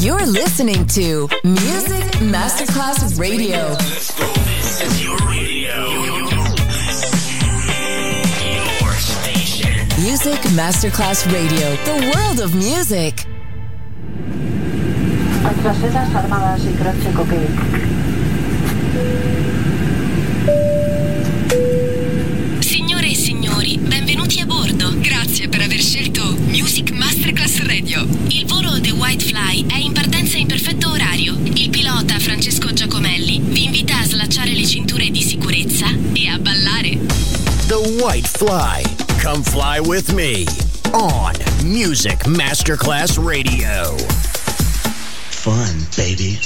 You're listening to Music Masterclass Radio. This is your radio. Your station. Music Masterclass Radio, the world of music. Signore e signori, benvenuti a bordo. Grazie per aver scelto Music Masterclass Radio. Il volo Francesco Giacomelli vi invita a slacciare le cinture di sicurezza e a ballare. The White Fly. Come fly with me on Music Masterclass Radio. Fun, baby.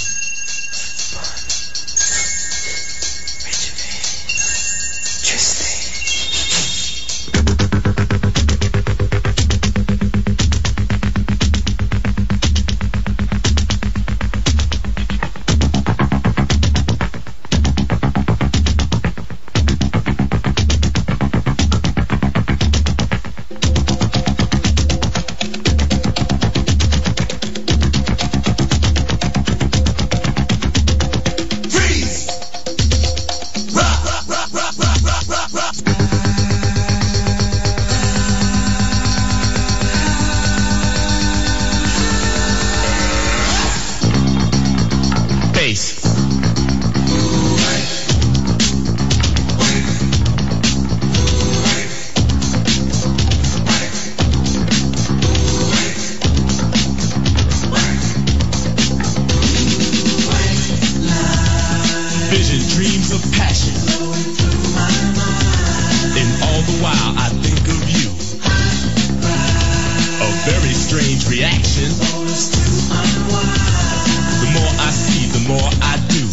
Strange reaction. The more I see, the more I do.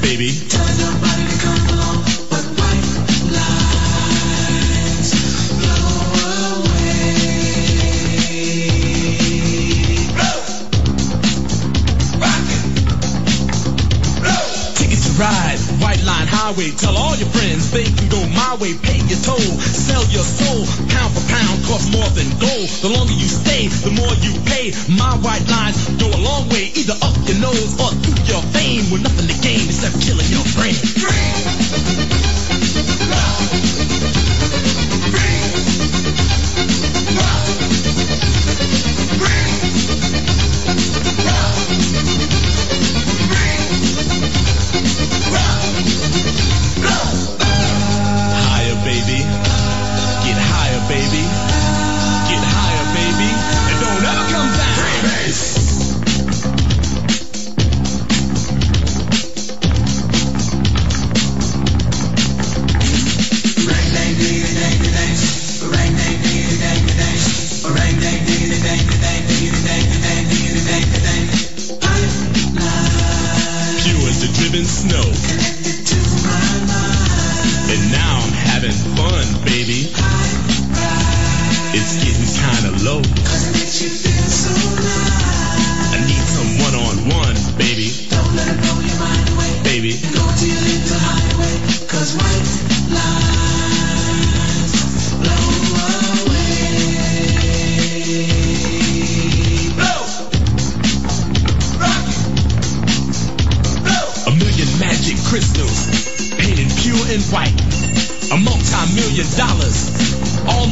Baby. Your body to come along, but white blow away. Blow. Blow. To ride, white line highway. Tell all your friends they can go my way. Pay your toll, sell your soul. Pound for pound, cost more than gold. The longer you stay, the more you pay. My white lines go a long way, either up your nose or through your fame. With nothing to gain except killing your brain. Higher,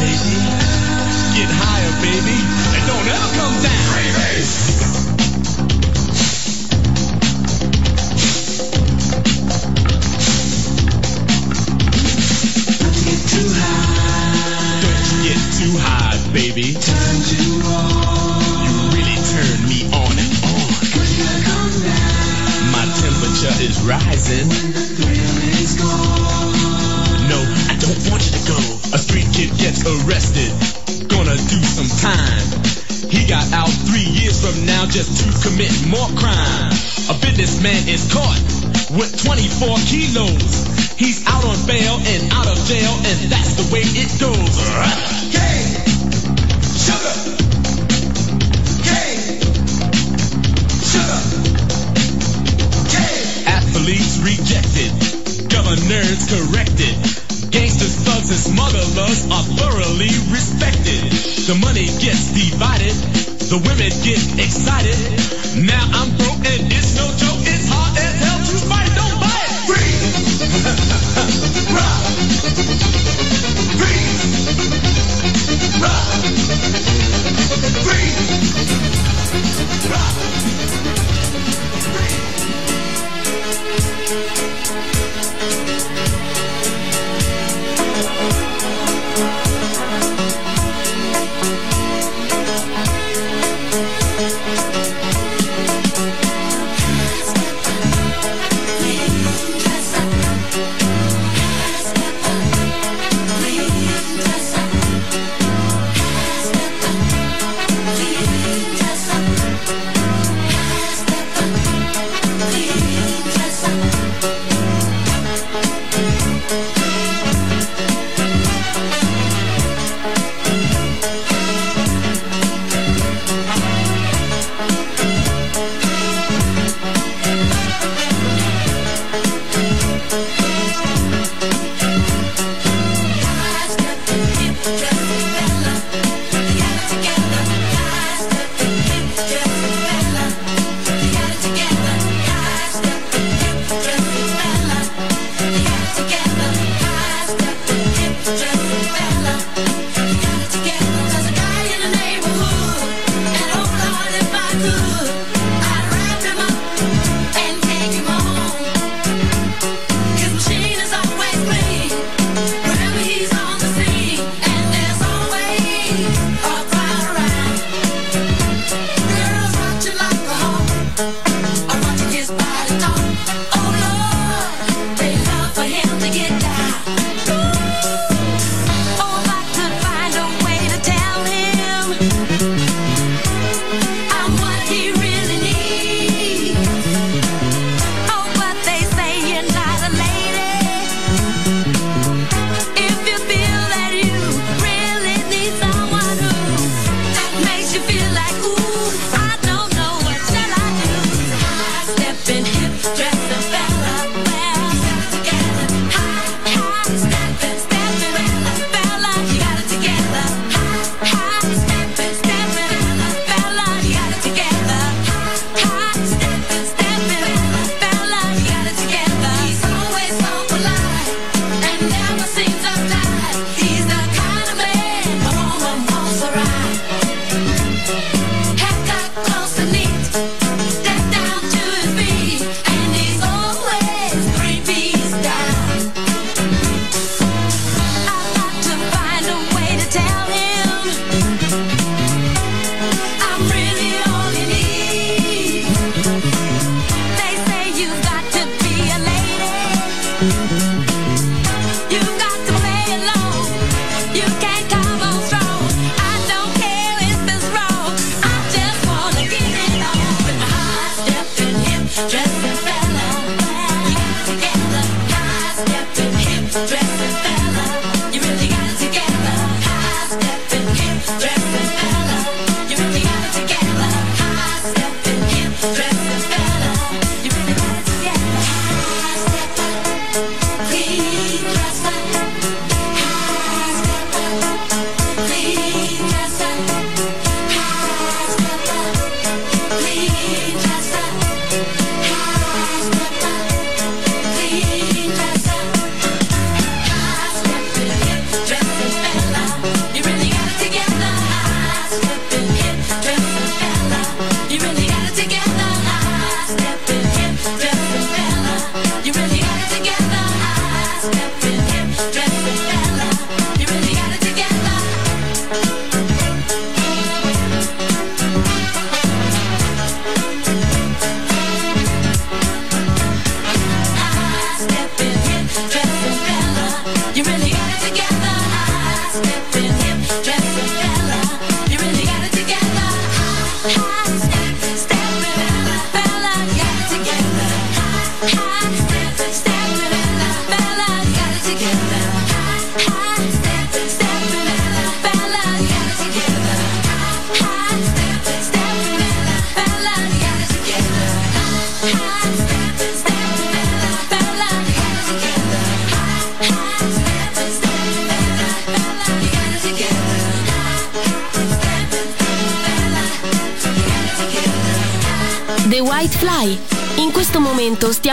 Baby. Get higher, baby. And don't ever come down. Don't get too high, Don't you get too high, baby. Turn you on. You really turn me on and on. My temperature is rising. No, kid gets arrested. Gonna do some time. He got out three years from now just to commit more crime. A businessman is caught with 24 kilos. He's out on bail and out of jail, and that's the way it goes. Cane, sugar, cane, sugar, cane. Athletes rejected, governors corrected. And smugglers are thoroughly respected. The money gets divided, the women get excited. Now I'm broke and it's no joke. It's hard as hell to fight. Don't buy it. Free. Rock. Free. Rock. Free. Rock.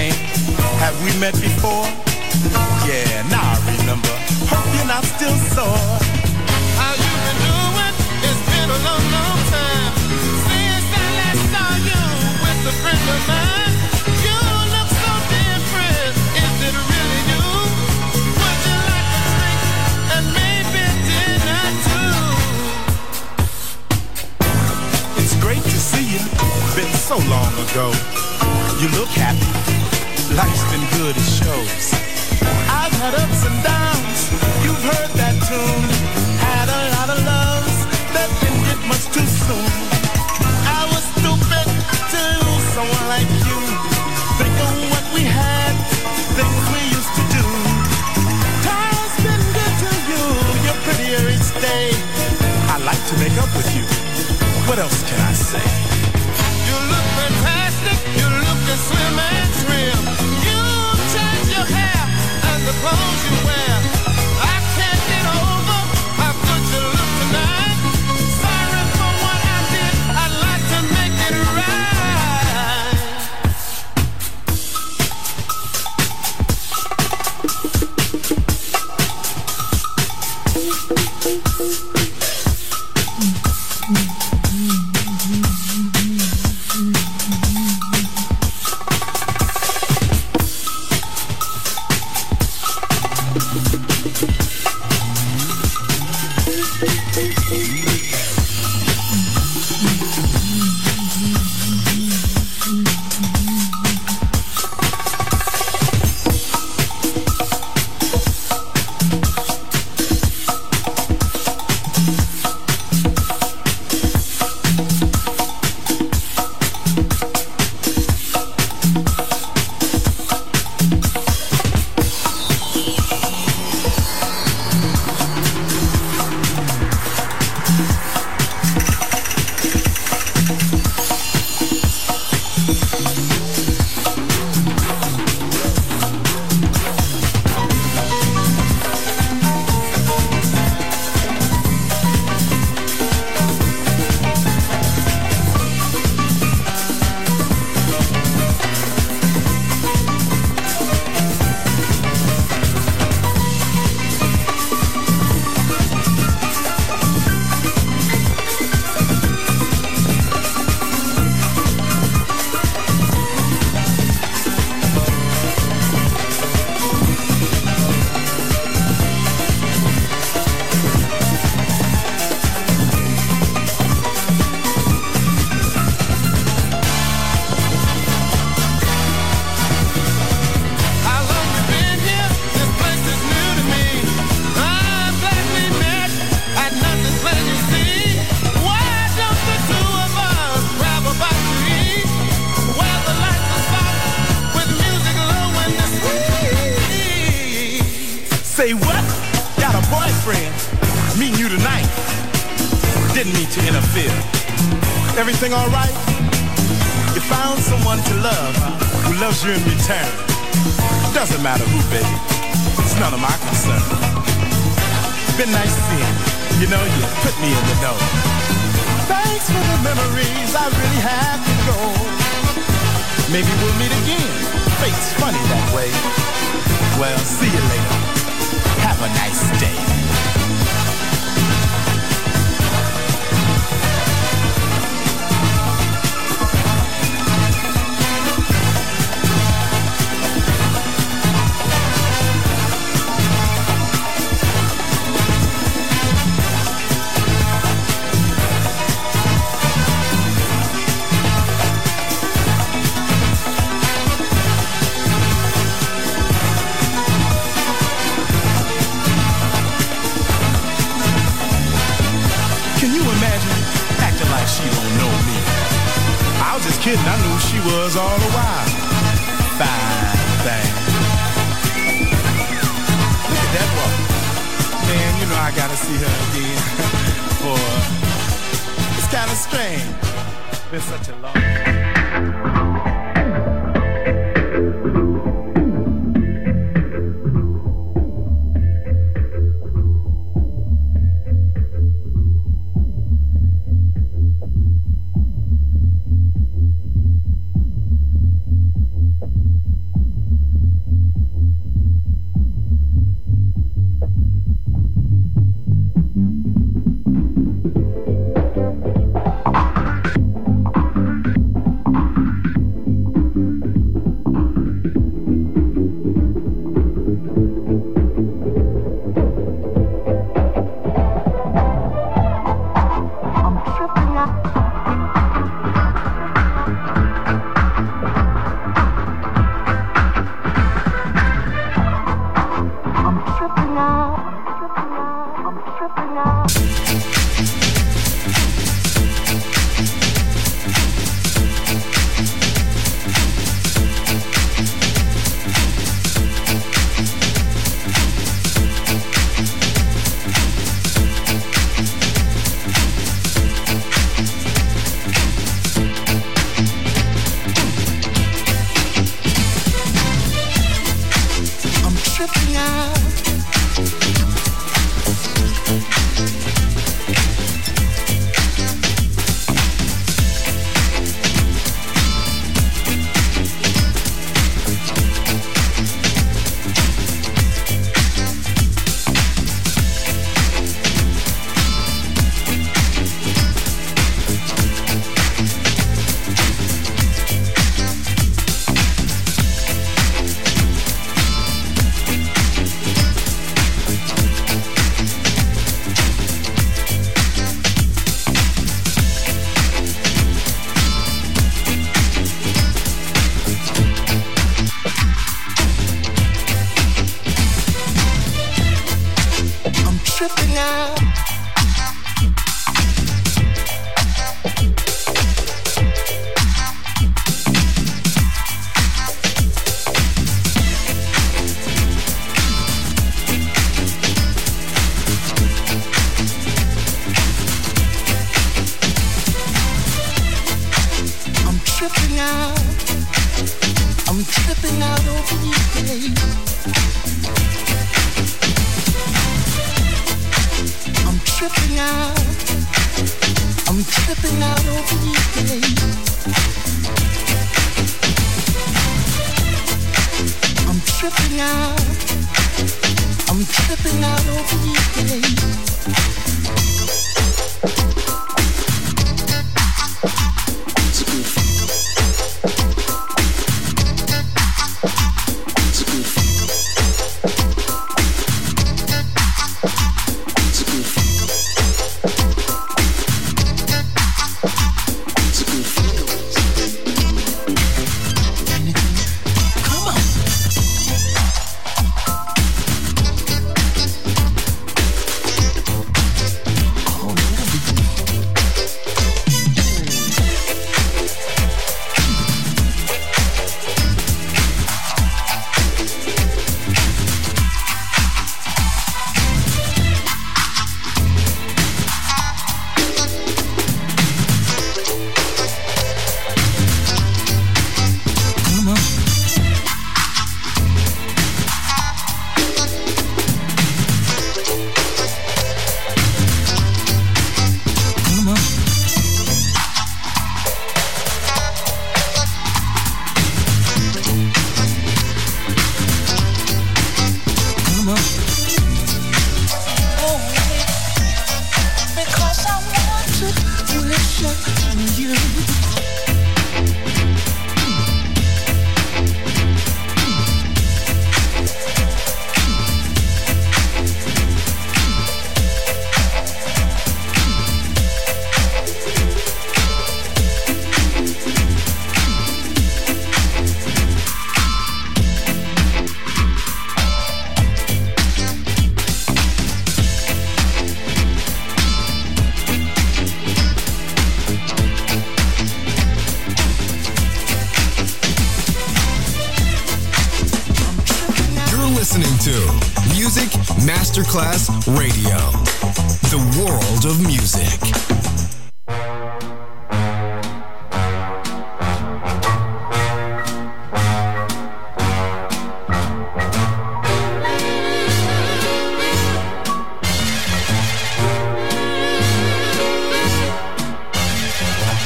Name? Have we met before? Yeah, now I remember. Hope you're not still sore. How you been doing? It's been a long, long time since I last saw you with a friend of mine. You look so different. Is it really you? Would you like a drink and maybe dinner too? It's great to see you. Been so long ago. You look happy. Life's been good, it shows. I've had ups and downs. You've heard that tune. Had a lot of loves that get much too soon. I was stupid to lose someone like you. Think of what we had, things we used to do. Time's been good to you. You're prettier each day. I like to make up with you. What else can I say? You look fantastic. You look as slim and trim. Clothes you wear.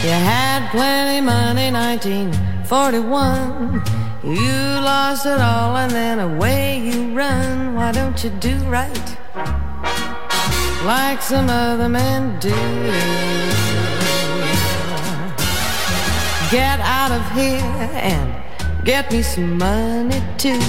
You had plenty money, 1941. You lost it all and then away you run. Why don't you do right like some other men do? Get out of here and get me some money too.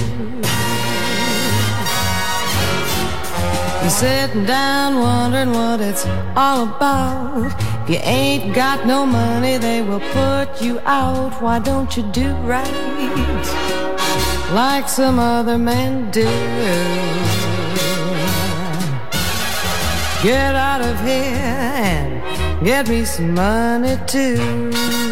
You're sitting down wondering what it's all about. If you ain't got no money, they will put you out. Why don't you do right like some other men do? Get out of here and get me some money too.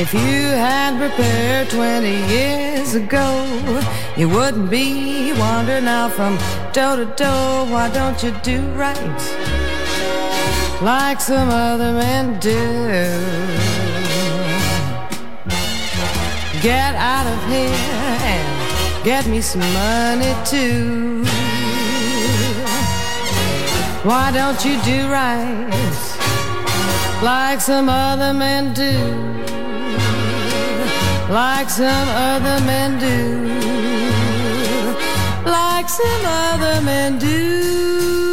If you had prepared 20 years ago, you wouldn't be wandering now from door to door. Why don't you do right like some other men do? Get out of here and get me some money too. Why don't you do right like some other men do? Like some other men do, like some other men do.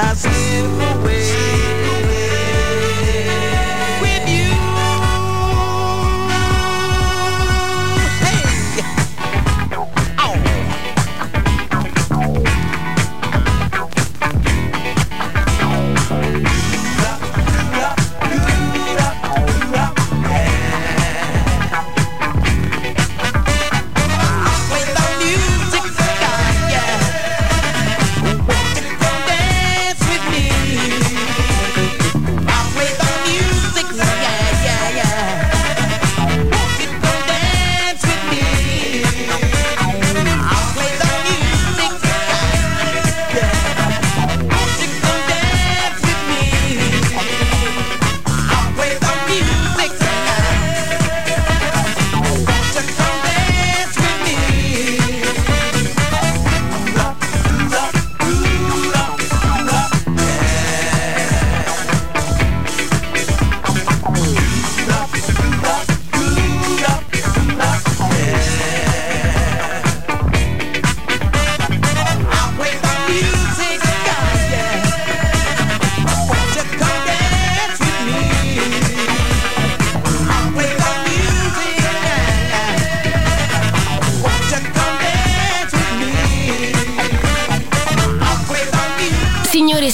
I see.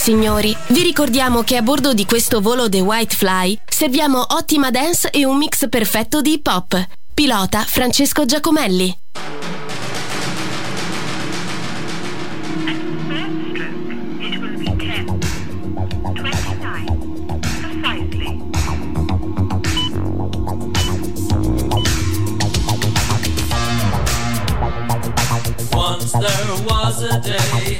signori, vi ricordiamo che a bordo di questo volo The White Fly serviamo ottima dance e un mix perfetto di hip hop. Pilota Francesco Giacomelli. Once there was a day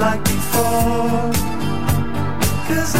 like before. Cause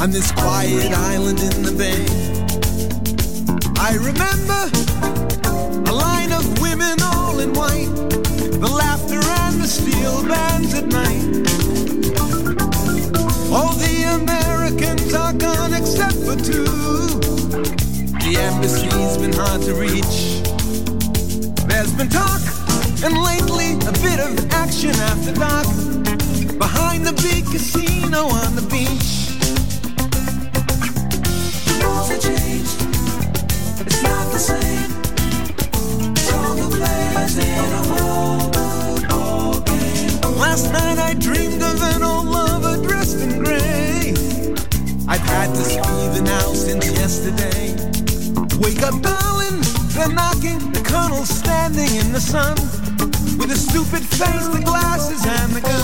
I'm this sun with a stupid face, the glasses, and the gun.